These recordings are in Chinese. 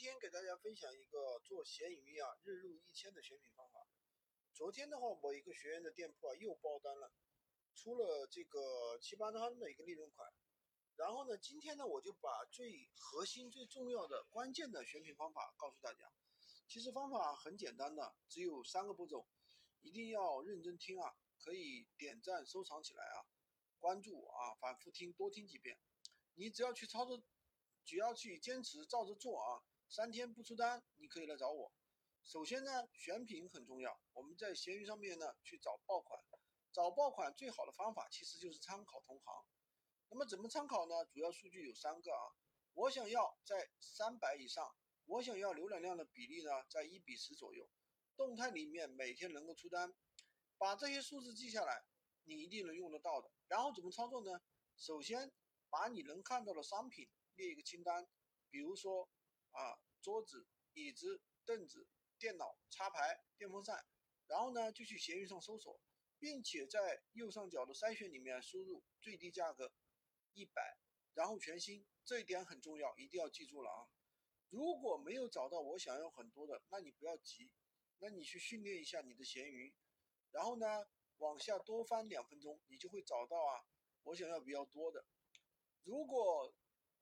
今天给大家分享一个做闲鱼啊日入一千的选品方法。昨天的话，我一个学员的店铺啊又爆单了，出了这个七八单的一个利润款。然后呢，今天呢我就把最核心、最重要的、关键的选品方法告诉大家。其实方法很简单的，只有三个步骤，一定要认真听啊，可以点赞收藏起来啊，关注我啊，反复听，多听几遍。你只要去操作。只要去坚持照着做啊，三天不出单，你可以来找我。首先呢，选品很重要。我们在闲鱼上面呢去找爆款，找爆款最好的方法其实就是参考同行。那么怎么参考呢？主要数据有三个啊。我想要在三百以上，我想要浏览量的比例呢在一比十左右，动态里面每天能够出单，把这些数字记下来，你一定能用得到的。然后怎么操作呢？首先把你能看到的商品。列一个清单，比如说啊，桌子、椅子、凳子、电脑、插排、电风扇，然后呢就去闲鱼上搜索，并且在右上角的筛选里面输入最低价格一百，然后全新，这一点很重要，一定要记住了啊。如果没有找到我想要很多的，那你不要急，那你去训练一下你的闲鱼，然后呢往下多翻两分钟，你就会找到啊我想要比较多的。如果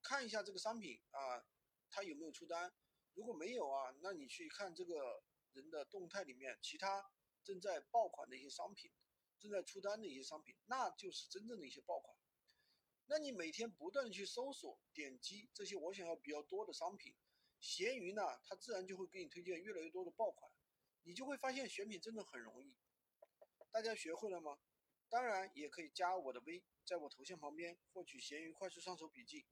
看一下这个商品啊，他有没有出单？如果没有啊，那你去看这个人的动态里面，其他正在爆款的一些商品，正在出单的一些商品，那就是真正的一些爆款。那你每天不断的去搜索、点击这些我想要比较多的商品，闲鱼呢，它自然就会给你推荐越来越多的爆款，你就会发现选品真的很容易。大家学会了吗？当然也可以加我的微，在我头像旁边获取闲鱼快速上手笔记。